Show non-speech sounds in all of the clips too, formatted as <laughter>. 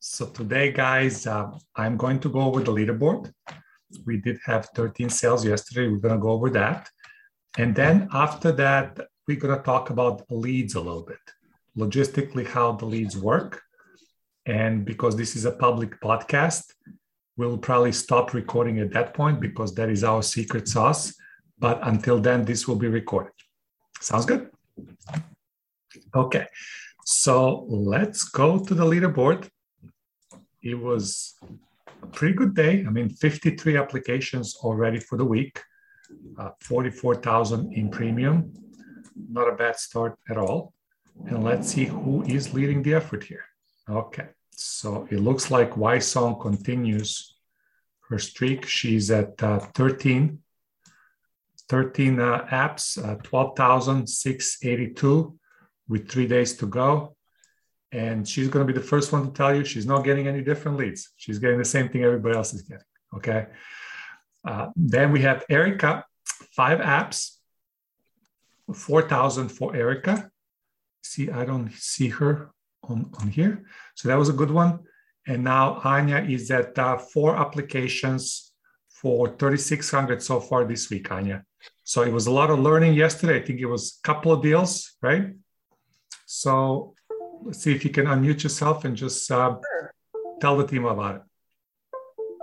So today, guys, uh, I'm going to go over the leaderboard. We did have 13 sales yesterday. We're going to go over that. And then after that, we're going to talk about leads a little bit, logistically, how the leads work. And because this is a public podcast, we'll probably stop recording at that point because that is our secret sauce. But until then, this will be recorded. Sounds good? Okay. So let's go to the leaderboard. It was a pretty good day. I mean, 53 applications already for the week, uh, 44,000 in premium. Not a bad start at all. And let's see who is leading the effort here. Okay. So it looks like Y Song continues her streak. She's at uh, 13 13 uh, apps, uh, 12,682 with three days to go. And she's going to be the first one to tell you she's not getting any different leads. She's getting the same thing everybody else is getting. Okay. Uh, then we have Erica, five apps, 4,000 for Erica. See, I don't see her on, on here. So that was a good one. And now Anya is at uh, four applications for 3,600 so far this week, Anya. So it was a lot of learning yesterday. I think it was a couple of deals, right? So see if you can unmute yourself and just uh, sure. tell the team about it.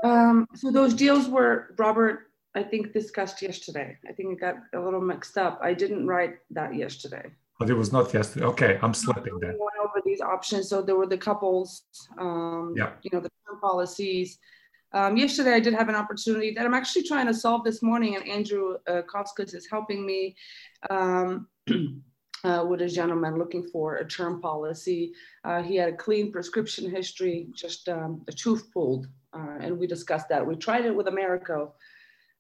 Um, so those deals were Robert, I think discussed yesterday. I think it got a little mixed up. I didn't write that yesterday. But it was not yesterday. Okay, I'm slipping then. We went over these options. So there were the couples, um, yeah. you know, the term policies, um, yesterday, I did have an opportunity that I'm actually trying to solve this morning, and Andrew uh, Koskas is helping me um, <clears throat> uh, with a gentleman looking for a term policy. Uh, he had a clean prescription history, just um, a tooth pulled, uh, and we discussed that. We tried it with Americo,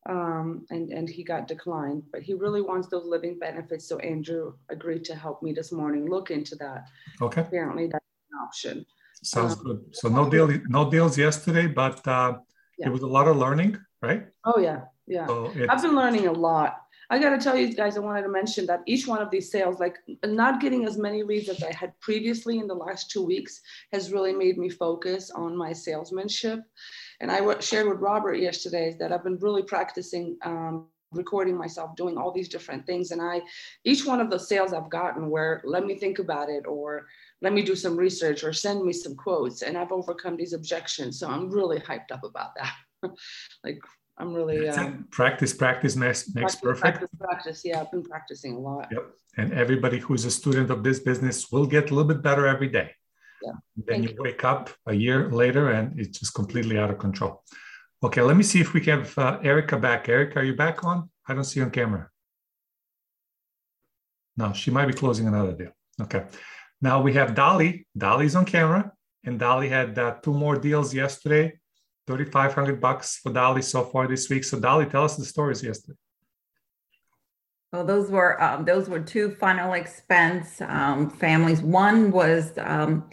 um, and, and he got declined, but he really wants those living benefits. So Andrew agreed to help me this morning look into that. Okay. Apparently, that's an option. Sounds um, good. So no deal, no deals yesterday, but uh, yeah. it was a lot of learning, right? Oh yeah, yeah. So I've been learning a lot. I got to tell you guys, I wanted to mention that each one of these sales, like not getting as many leads as I had previously in the last two weeks, has really made me focus on my salesmanship. And I shared with Robert yesterday that I've been really practicing um, recording myself doing all these different things. And I, each one of the sales I've gotten where let me think about it or let me do some research or send me some quotes. And I've overcome these objections. So I'm really hyped up about that. <laughs> like I'm really um, practice, practice makes, makes practice, perfect. Practice, practice. Yeah, I've been practicing a lot. Yep. And everybody who's a student of this business will get a little bit better every day. Yeah. Then you, you, wake up a year later and it's just completely out of control. Okay, let me see if we can have uh, Erica back. Erica, are you back on? I don't see you on camera. No, she might be closing another deal. Okay. Now we have Dolly. Dolly's on camera, and Dolly had uh, two more deals yesterday. 3,500 bucks for Dolly so far this week. So Dolly, tell us the stories yesterday. Well, those were um, those were two final expense um, families. One was um,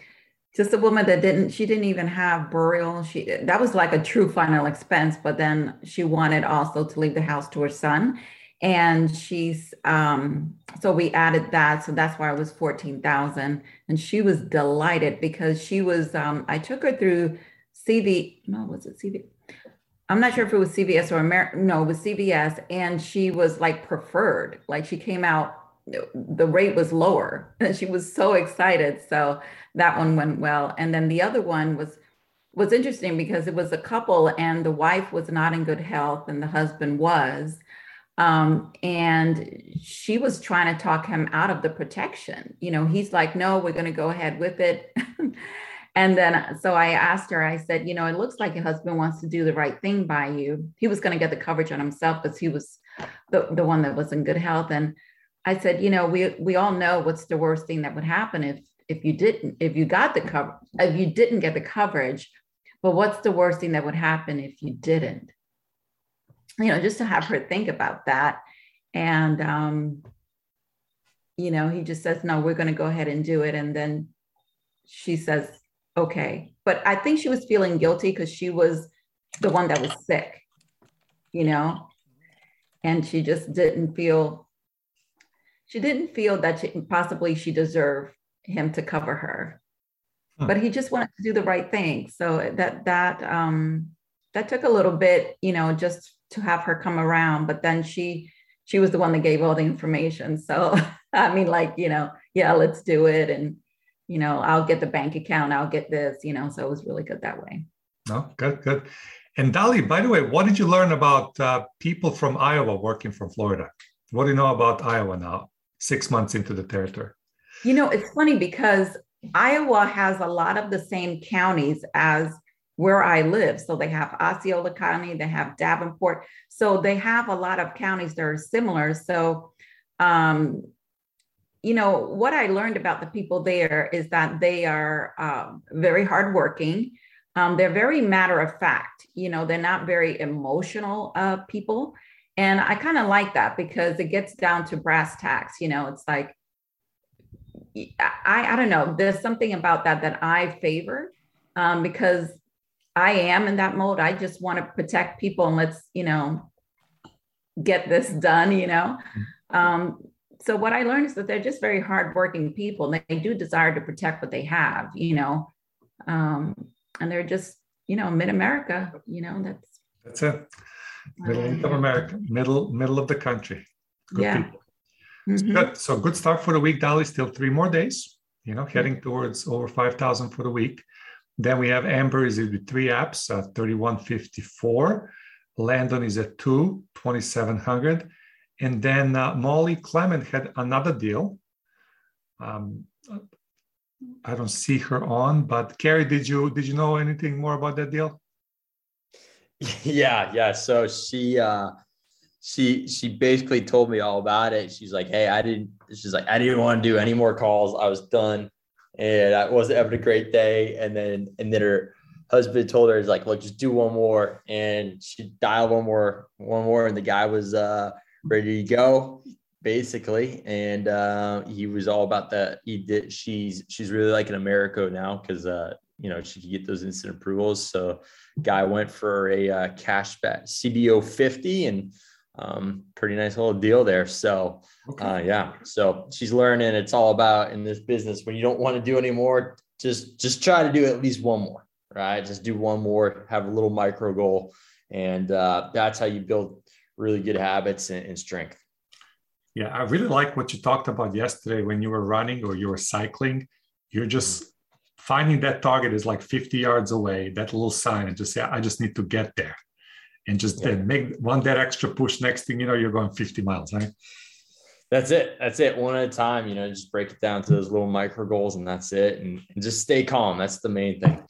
just a woman that didn't she didn't even have burial. She that was like a true final expense, but then she wanted also to leave the house to her son, and she's um so we added that so that's why it was 14,000 and she was delighted because she was um I took her through CV no was it CV I'm not sure if it was CVS or Amer no it was CVS and she was like preferred like she came out the rate was lower <laughs> and she was so excited so that one went well and then the other one was was interesting because it was a couple and the wife was not in good health and the husband was um, and she was trying to talk him out of the protection. You know, he's like, no, we're going to go ahead with it. <laughs> and then, so I asked her, I said, you know, it looks like your husband wants to do the right thing by you. He was going to get the coverage on himself because he was the, the one that was in good health. And I said, you know, we, we all know what's the worst thing that would happen if, if you didn't, if you got the cover, if you didn't get the coverage, but what's the worst thing that would happen if you didn't? you know, just to have her think about that. And, um, you know, he just says, no, we're going to go ahead and do it. And then she says, okay. But I think she was feeling guilty because she was the one that was sick, you know, and she just didn't feel, she didn't feel that she, possibly she deserved him to cover her. but he just wanted to do the right thing. So that that um, that took a little bit, you know, just to have her come around. But then she she was the one that gave all the information. So <laughs> I mean, like you know, yeah, let's do it, and you know, I'll get the bank account, I'll get this, you know. So it was really good that way. No, good, good. And Dali, by the way, what did you learn about uh, people from Iowa working from Florida? What do you know about Iowa now, six months into the territory? You know, it's funny because Iowa has a lot of the same counties as where I live. So they have Osceola County, they have Davenport. So they have a lot of counties that are similar. So, um, you know, what I learned about the people there is that they are uh, very hardworking. Um, they're very matter of fact. You know, they're not very emotional uh, people. And I kind of like that because it gets down to brass tacks. You know, it's like, I, I don't know. There's something about that that I favor um, because I am in that mode. I just want to protect people and let's, you know, get this done, you know. Mm-hmm. Um, so what I learned is that they're just very hardworking people. And they do desire to protect what they have, you know. Um, and they're just, you know, mid-America, you know, that's that's it. Middle of America, middle, middle of the country. Good yeah. people. Mm-hmm. Good. So good start for the week, Dali. Still three more days, you know, heading towards over 5,000 for the week. Then we have Amber is with three apps, uh, 3154. Landon is at two, 2700. And then uh, Molly Clement had another deal. Um, I don't see her on, but Carrie, did you did you know anything more about that deal? <laughs> Yeah, yeah. So she uh she she basically told me all about it. She's like, hey, I didn't she's like, I didn't want to do any more calls. I was done and I wasn't having a great day. And then and then her husband told her, "He's like, look, just do one more." And she dialed one more, one more, and the guy was uh, ready to go, basically. And uh, he was all about that. He did. She's she's really like an Americo now because uh, you know she could get those instant approvals. So, guy went for a uh, cashback CBO fifty and um, pretty nice little deal there. So, okay. uh, yeah. So she's learning. It's all about in this business when you don't want to do anymore, just just try to do at least one more, right? Just do one more, have a little micro goal, and uh, that's how you build really good habits and, and strength. Yeah, I really like what you talked about yesterday when you were running or you were cycling. You're just mm-hmm. finding that target is like 50 yards away, that little sign, and just say, I just need to get there and just yeah. then make one that extra push. Next thing you know, you're going 50 miles, right? That's it. That's it. One at a time. You know, just break it down to those little micro goals, and that's it. And, and just stay calm. That's the main thing,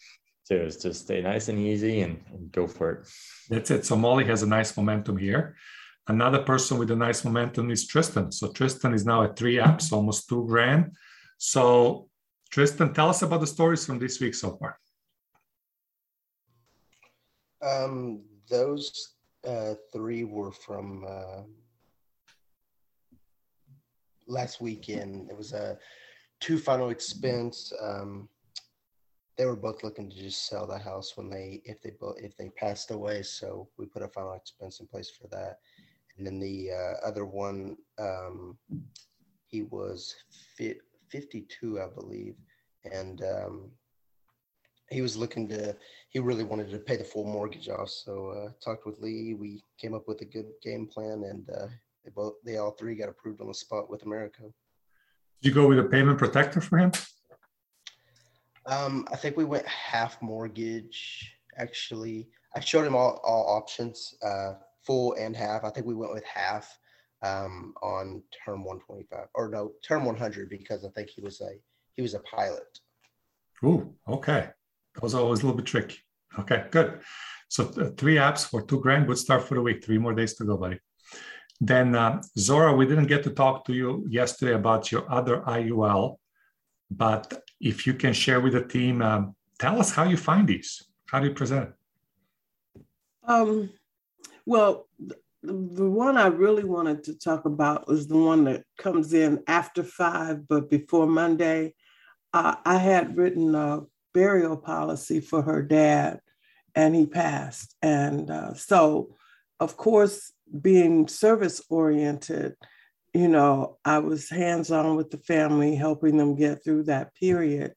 too. Is just stay nice and easy and, and go for it. That's it. So Molly has a nice momentum here. Another person with a nice momentum is Tristan. So Tristan is now at three apps, almost two grand. So Tristan, tell us about the stories from this week so far. Um, those uh, three were from uh, last weekend. It was a two final expense. Um, they were both looking to just sell the house when they if they both if they passed away. So we put a final expense in place for that. And then the uh, other one, um, he was fi- 52, I believe, and um, he was looking to he really wanted to pay the full mortgage off so uh, talked with lee we came up with a good game plan and uh, they both they all three got approved on the spot with Americo did you go with a payment protector for him um, i think we went half mortgage actually i showed him all, all options uh, full and half i think we went with half um, on term 125 or no term 100 because i think he was a he was a pilot Ooh, okay that was always a little bit tricky. Okay, good. So uh, three apps for two grand. Good start for the week. Three more days to go, buddy. Then uh, Zora, we didn't get to talk to you yesterday about your other IUL, but if you can share with the team, um, tell us how you find these. How do you present Um, well, the, the one I really wanted to talk about was the one that comes in after five, but before Monday. Uh, I had written a burial policy for her dad, and he passed. And uh, so, of course, being service oriented, you know, I was hands on with the family, helping them get through that period.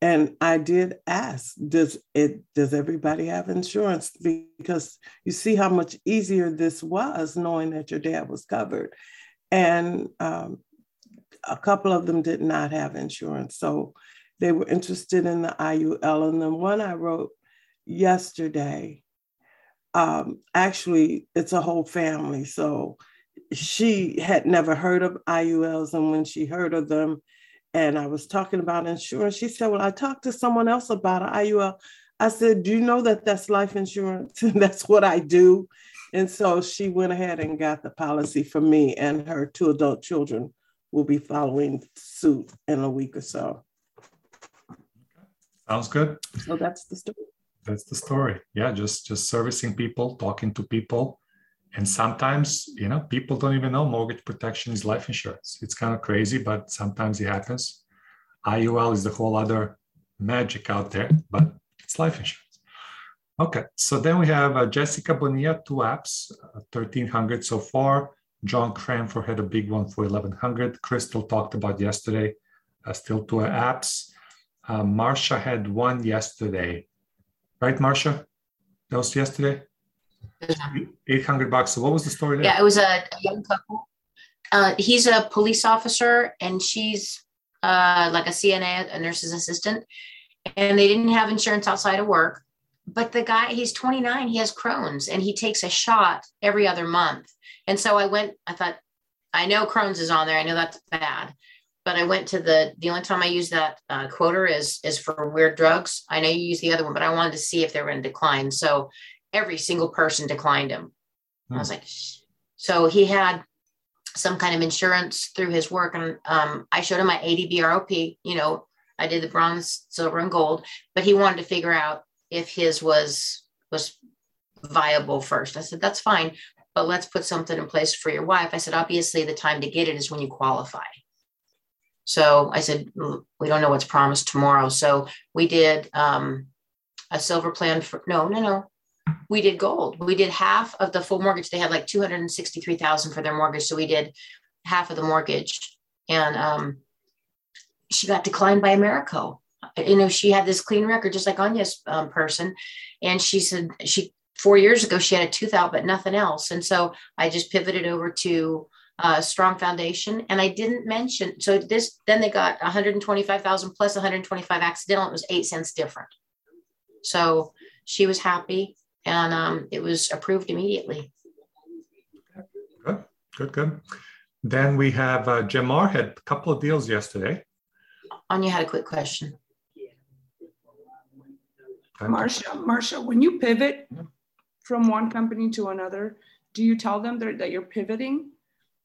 And I did ask, does it does everybody have insurance? Because you see how much easier this was knowing that your dad was covered. And um, a couple of them did not have insurance. So they were interested in the IUL. And the one I wrote yesterday, um, actually, it's a whole family. So she had never heard of IULs. And when she heard of them, and I was talking about insurance, she said, Well, I talked to someone else about an IUL. I said, Do you know that that's life insurance? And <laughs> that's what I do. And so she went ahead and got the policy for me, and her two adult children will be following suit in a week or so. Sounds good. So that's the story. That's the story. Yeah, just just servicing people, talking to people, and sometimes you know people don't even know mortgage protection is life insurance. It's kind of crazy, but sometimes it happens. IUL is the whole other magic out there, but it's life insurance. Okay, so then we have uh, Jessica Bonilla, two apps, uh, 1300 so far. John Cranford had a big one for 1100. Crystal talked about yesterday, uh, still two apps. Uh, Marsha had one yesterday, right, Marsha? That was yesterday. 800 bucks. So what was the story there? Yeah, it was a, a young couple. Uh, he's a police officer and she's uh, like a CNA, a nurse's assistant. And they didn't have insurance outside of work. But the guy, he's 29, he has Crohn's and he takes a shot every other month. And so I went, I thought, I know Crohn's is on there. I know that's bad but I went to the the only time I use that uh, quoter is is for weird drugs. I know you use the other one, but I wanted to see if they were in decline. So every single person declined him. Hmm. I was like, so he had some kind of insurance through his work, and um, I showed him my ADBROP. You know, I did the bronze, silver, and gold, but he wanted to figure out if his was was viable first. I said that's fine, but let's put something in place for your wife. I said obviously the time to get it is when you qualify. So I said, we don't know what's promised tomorrow. So we did um, a silver plan for, no, no, no. We did gold. We did half of the full mortgage. They had like 263,000 for their mortgage. So we did half of the mortgage. And um, she got declined by Americo. You know, she had this clean record, just like Anya's um, person. And she said she, four years ago, she had a tooth out, but nothing else. And so I just pivoted over to uh, strong foundation. And I didn't mention, so this, then they got 125,000 plus 125 accidental. It was eight cents different. So she was happy and um, it was approved immediately. Good, good, good. Then we have uh, Jamar had a couple of deals yesterday. Anya had a quick question. Marsha, Marsha, when you pivot from one company to another, do you tell them that you're pivoting?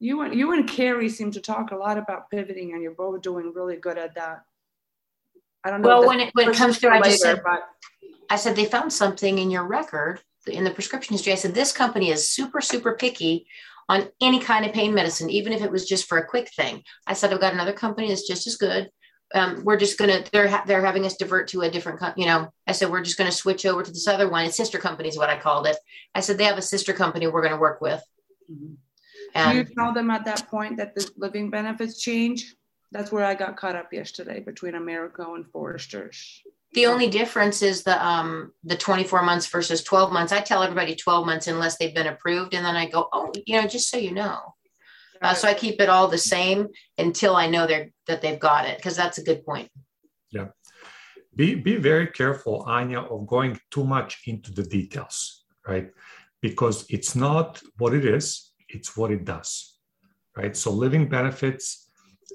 you and you and Carrie seem to talk a lot about pivoting, and you're both doing really good at that. I don't know. Well, when it when it comes to, I just said, but I said they found something in your record in the prescription history. I said this company is super super picky on any kind of pain medicine, even if it was just for a quick thing. I said I've got another company that's just as good. Um, we're just gonna they're ha- they're having us divert to a different co- you know i said we're just gonna switch over to this other one it's sister company is what i called it i said they have a sister company we're gonna work with mm-hmm. And Do you tell them at that point that the living benefits change? That's where I got caught up yesterday between Americo and Foresters. The only difference is the um the 24 months versus 12 months. I tell everybody 12 months unless they've been approved, and then I go, oh, you know, just so you know. Uh, so I keep it all the same until I know they're that they've got it because that's a good point. Yeah, be be very careful, Anya, of going too much into the details, right? Because it's not what it is it's what it does, right? So living benefits,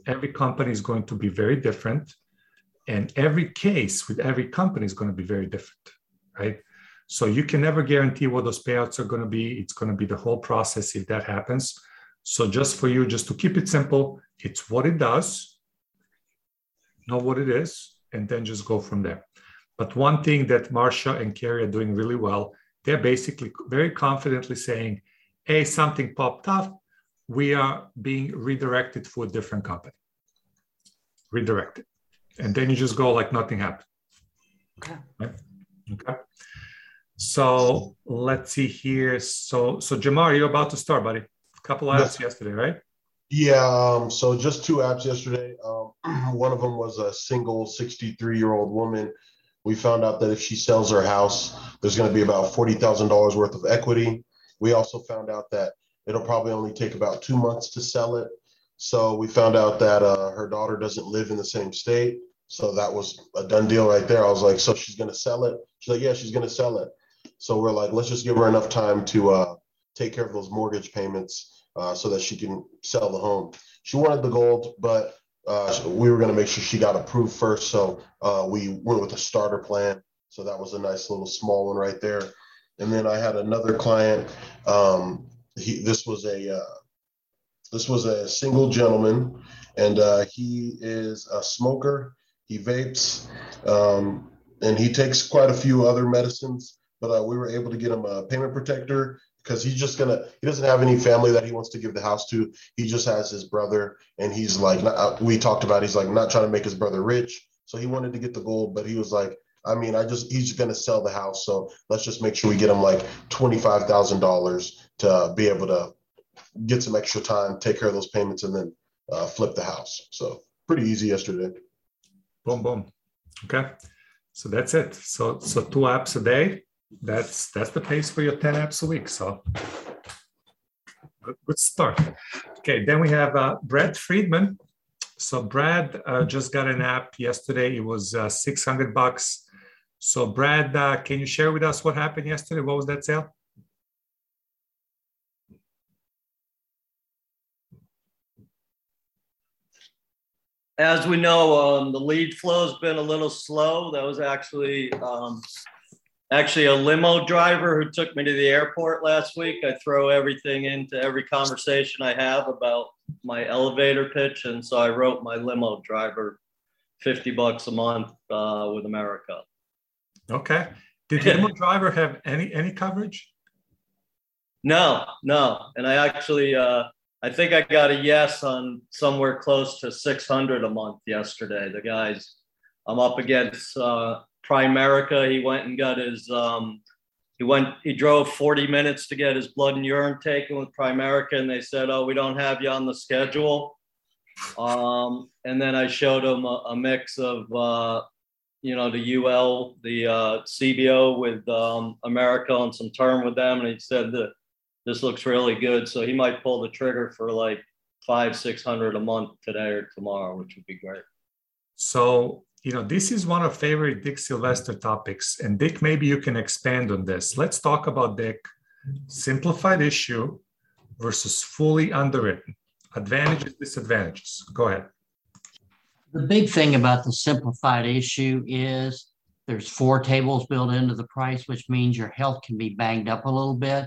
every company is going to be very different. And every case with every company is going to be very different, right? So you can never guarantee what those payouts are going to be. It's going to be the whole process if that happens. So just for you, just to keep it simple, it's what it does, know what it is, and then just go from there. But one thing that Marsha and Carrie are doing really well, they're basically very confidently saying, hey, something popped up, we are being redirected for a different company. Redirected. And then you just go like nothing happened. Okay. Right? Okay. So let's see here. So so Jamar, you're about to start, buddy. A couple apps yes. yesterday, right? Yeah. Um, so just two apps yesterday. Um, <clears throat> one of them was a single 63 year old woman. We found out that if she sells her house, there's going to be about $40,000 worth of equity. We also found out that it'll probably only take about two months to sell it. So we found out that uh, her daughter doesn't live in the same state. So that was a done deal right there. I was like, so she's going to sell it? She's like, yeah, she's going to sell it. So we're like, let's just give her enough time to uh, take care of those mortgage payments uh, so that she can sell the home. She wanted the gold, but uh, we were going to make sure she got approved first. So uh, we went with a starter plan. So that was a nice little small one right there. And then I had another client. Um, he, this was a uh, this was a single gentleman, and uh, he is a smoker. He vapes, um, and he takes quite a few other medicines. But uh, we were able to get him a payment protector because he's just gonna he doesn't have any family that he wants to give the house to he just has his brother and he's like uh, we talked about he's like not trying to make his brother rich so he wanted to get the gold but he was like i mean i just he's gonna sell the house so let's just make sure we get him like $25000 to be able to get some extra time take care of those payments and then uh, flip the house so pretty easy yesterday boom boom okay so that's it so so two apps a day that's that's the pace for your 10 apps a week. So good, good start. Okay, then we have uh, Brad Friedman. So Brad uh, just got an app yesterday. It was uh, 600 bucks. So Brad, uh, can you share with us what happened yesterday? What was that sale? As we know, um, the lead flow has been a little slow. That was actually um, actually a limo driver who took me to the airport last week. I throw everything into every conversation I have about my elevator pitch. And so I wrote my limo driver 50 bucks a month uh, with Americo. Okay. Did the limo <laughs> driver have any any coverage? No, no. And I actually uh, I think I got a yes on somewhere close to 600 a month yesterday. The guys I'm up against uh, Primerica. He went and got his um, he went he drove 40 minutes to get his blood and urine taken with Primerica, and they said, "Oh, we don't have you on the schedule." Um, and then I showed him a, a mix of uh, you know the UL, the uh, CBO with um, Americo and some term with them, and he said that this looks really good. So he might pull the trigger for like five, six hundred a month today or tomorrow, which would be great. So you know, this is one of favorite Dick Sylvester topics. And Dick, maybe you can expand on this. Let's talk about Dick, simplified issue versus fully underwritten. Advantages, disadvantages. Go ahead. The big thing about the simplified issue is there's four tables built into the price, which means your health can be banged up a little bit.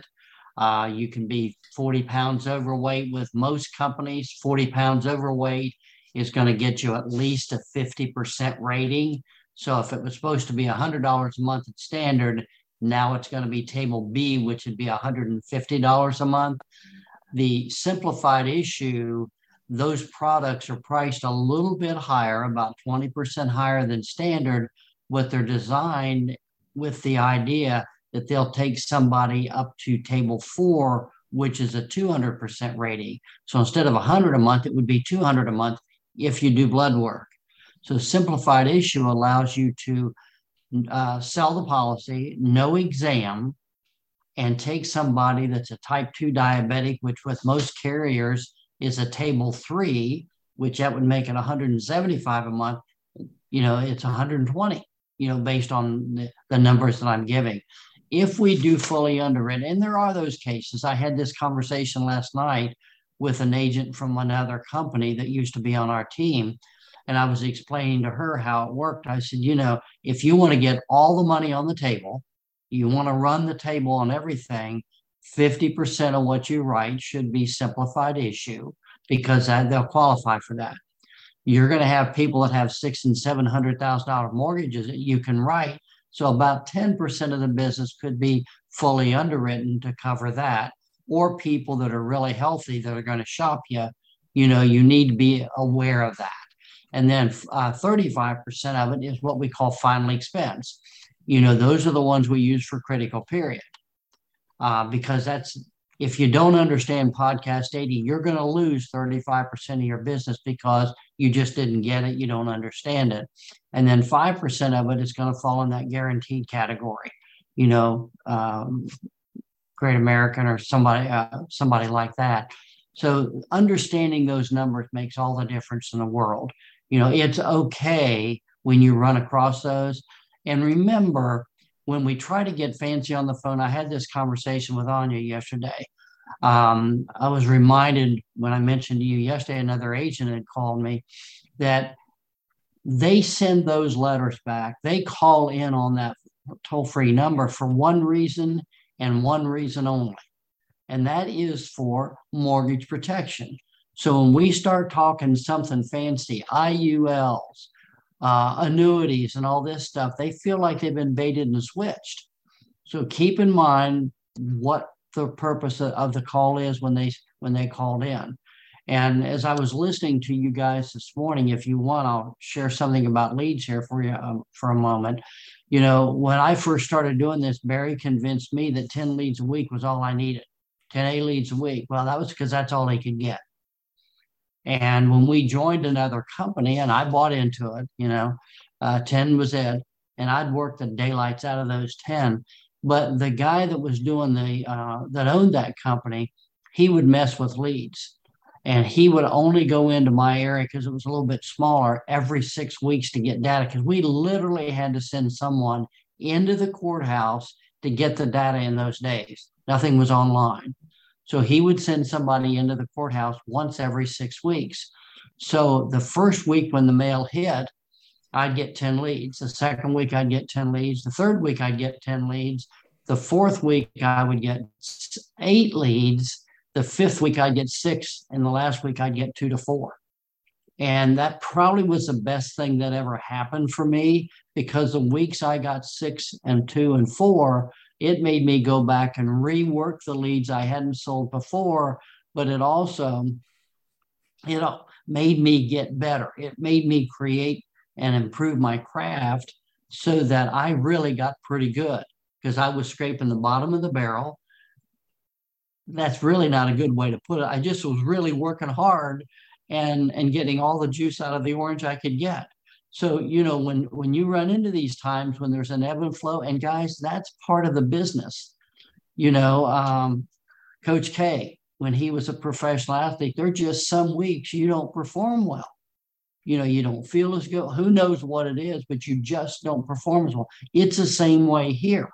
Uh, you can be 40 pounds overweight with most companies, 40 pounds overweight is going to get you at least a 50% rating. So if it was supposed to be $100 a month at standard, now it's going to be table B, which would be $150 a month. The simplified issue, those products are priced a little bit higher, about 20% higher than standard, but they're designed with the idea that they'll take somebody up to table four, which is a 200% rating. So instead of 100 a month, it would be 200 a month if you do blood work. So simplified issue allows you to uh, sell the policy, no exam, and take somebody that's a type 2 diabetic, which with most carriers is a table three, which that would make it 175 a month. You know, it's 120, you know, based on the, the numbers that I'm giving. If we do fully underwritten, and there are those cases, I had this conversation last night with an agent from another company that used to be on our team. And I was explaining to her how it worked. I said, you know, if you want to get all the money on the table, you want to run the table on everything, 50% of what you write should be simplified issue because they'll qualify for that. You're going to have people that have six and seven hundred thousand dollar mortgages that you can write. So about 10% of the business could be fully underwritten to cover that or people that are really healthy that are going to shop you, you know, you need to be aware of that. And then uh, 35% of it is what we call final expense. You know, those are the ones we use for critical period uh, because that's, if you don't understand podcast 80, you're going to lose 35% of your business because you just didn't get it, you don't understand it. And then 5% of it is going to fall in that guaranteed category, you know, um, Great American or somebody, uh, somebody like that. So understanding those numbers makes all the difference in the world. You know, it's okay when you run across those. And remember, when we try to get fancy on the phone, I had this conversation with Anya yesterday. Um, I was reminded when I mentioned to you yesterday, another agent had called me that they send those letters back. They call in on that toll free number for one reason and one reason only, and that is for mortgage protection. So when we start talking something fancy, IULs, uh, annuities and all this stuff, they feel like they've been baited and switched. So keep in mind what the purpose of the call is when they when they called in. And as I was listening to you guys this morning, if you want, I'll share something about leads here for you um, for a moment. You know, when I first started doing this, Barry convinced me that 10 leads a week was all I needed. 10 A leads a week. Well, that was because that's all they could get. And when we joined another company and I bought into it, you know, uh, 10 was it. And I'd work the daylights out of those 10. But the guy that was doing the, uh, that owned that company, he would mess with leads. And he would only go into my area because it was a little bit smaller every six weeks to get data. Because we literally had to send someone into the courthouse to get the data in those days. Nothing was online. So he would send somebody into the courthouse once every six weeks. So the first week when the mail hit, I'd get 10 leads. The second week, I'd get 10 leads. The third week, I'd get 10 leads. The fourth week, I would get eight leads. The fifth week, I'd get six. And the last week, I'd get two to four. And that probably was the best thing that ever happened for me because the weeks I got six and two and four, it made me go back and rework the leads I hadn't sold before, but it also, you know, made me get better. It made me create and improve my craft so that I really got pretty good because I was scraping the bottom of the barrel. That's really not a good way to put it. I just was really working hard and and getting all the juice out of the orange I could get. So, you know, when when you run into these times when there's an ebb and flow, and guys, that's part of the business. You know, um, Coach K, when he was a professional athlete, there are just some weeks you don't perform well. You know, you don't feel as good. Who knows what it is, but you just don't perform as well. It's the same way here.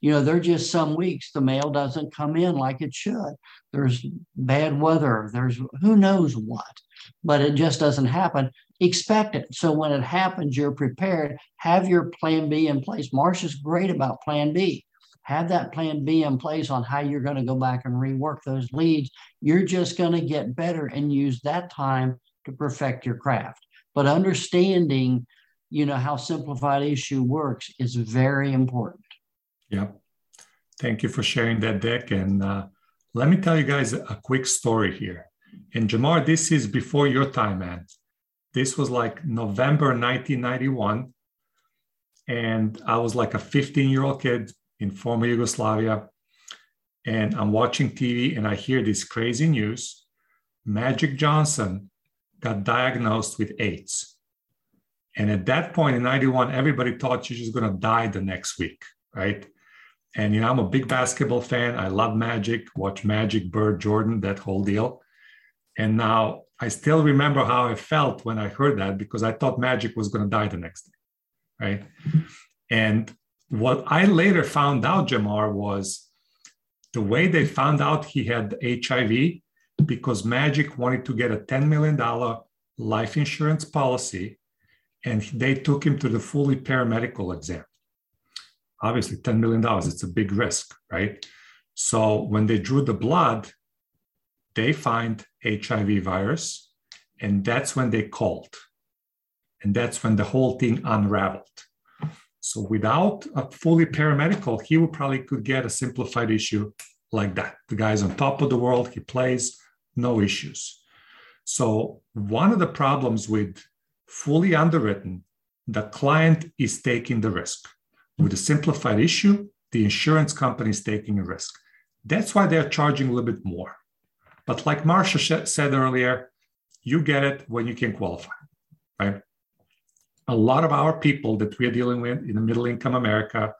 You know, there are just some weeks the mail doesn't come in like it should. There's bad weather. There's who knows what, but it just doesn't happen expect it. So when it happens, you're prepared. Have your plan B in place. Marsha's great about plan B. Have that plan B in place on how you're going to go back and rework those leads. You're just going to get better and use that time to perfect your craft. But understanding, you know, how simplified issue works is very important. Yeah. Thank you for sharing that, Dick. And uh, let me tell you guys a quick story here. And Jamar, this is before your time, man. This was like November 1991. And I was like a 15 year old kid in former Yugoslavia. And I'm watching TV and I hear this crazy news Magic Johnson got diagnosed with AIDS. And at that point in 91, everybody thought she was going to die the next week, right? And, you know, I'm a big basketball fan. I love Magic, watch Magic, Bird, Jordan, that whole deal. And now I still remember how I felt when I heard that because I thought Magic was going to die the next day, right? And what I later found out, Jamar, was the way they found out he had HIV because Magic wanted to get a $10 million life insurance policy and they took him to the fully paramedical exam. Obviously, $10 million, it's a big risk, right? So when they drew the blood, they find HIV virus, and that's when they called. And that's when the whole thing unraveled. So without a fully paramedical, he would probably could get a simplified issue like that. The guy's on top of the world, he plays, no issues. So one of the problems with fully underwritten, the client is taking the risk. With a simplified issue, the insurance company is taking a risk. That's why they're charging a little bit more. But like Marsha said earlier, you get it when you can qualify, right? A lot of our people that we're dealing with in the middle income America,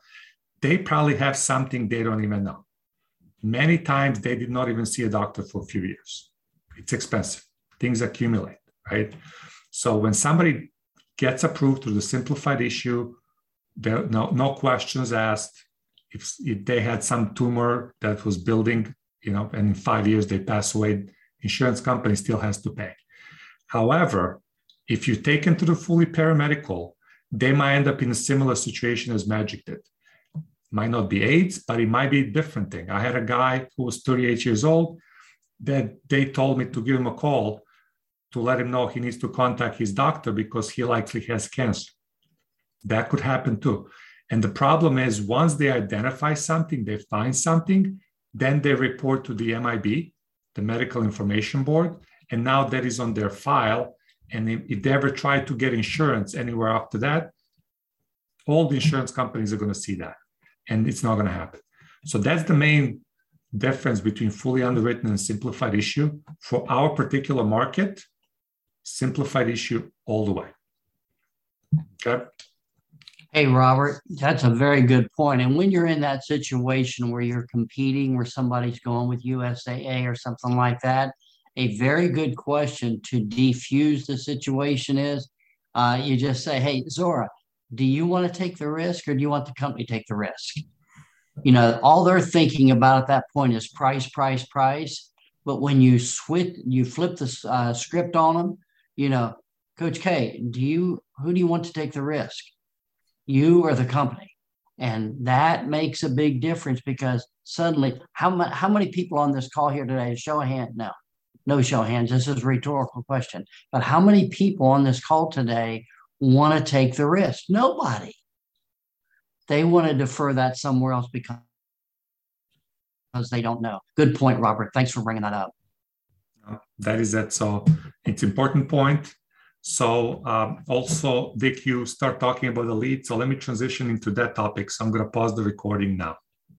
they probably have something they don't even know. Many times they did not even see a doctor for a few years. It's expensive. Things accumulate, right? So when somebody gets approved through the simplified issue, there no no questions asked. If, if they had some tumor that was building, you know, and in five years they pass away, insurance company still has to pay. However, if you take them to the fully paramedical, they might end up in a similar situation as Magic did. Might not be AIDS, but it might be a different thing. I had a guy who was 38 years old that they told me to give him a call to let him know he needs to contact his doctor because he likely has cancer. That could happen too. And the problem is once they identify something, they find something, then they report to the MIB, the Medical Information Board, and now that is on their file. And if they ever try to get insurance anywhere after that, all the insurance companies are going to see that, and it's not going to happen. So that's the main difference between fully underwritten and simplified issue for our particular market simplified issue all the way. Okay. Hey, Robert, that's a very good point. And when you're in that situation where you're competing, where somebody's going with USAA or something like that, a very good question to defuse the situation is uh, you just say, Hey, Zora, do you want to take the risk or do you want the company to take the risk? You know, all they're thinking about at that point is price, price, price. But when you switch, you flip the uh, script on them, you know, Coach K, do you who do you want to take the risk? You or the company? And that makes a big difference because suddenly, how, how many people on this call here today? Show a hand. No, no show of hands. This is a rhetorical question. But how many people on this call today want to take the risk? Nobody. They want to defer that somewhere else because they don't know. Good point, Robert. Thanks for bringing that up. That is it. So it's important point. So um, also, Dick, you start talking about the lead. So let me transition into that topic. So I'm going to pause the recording now.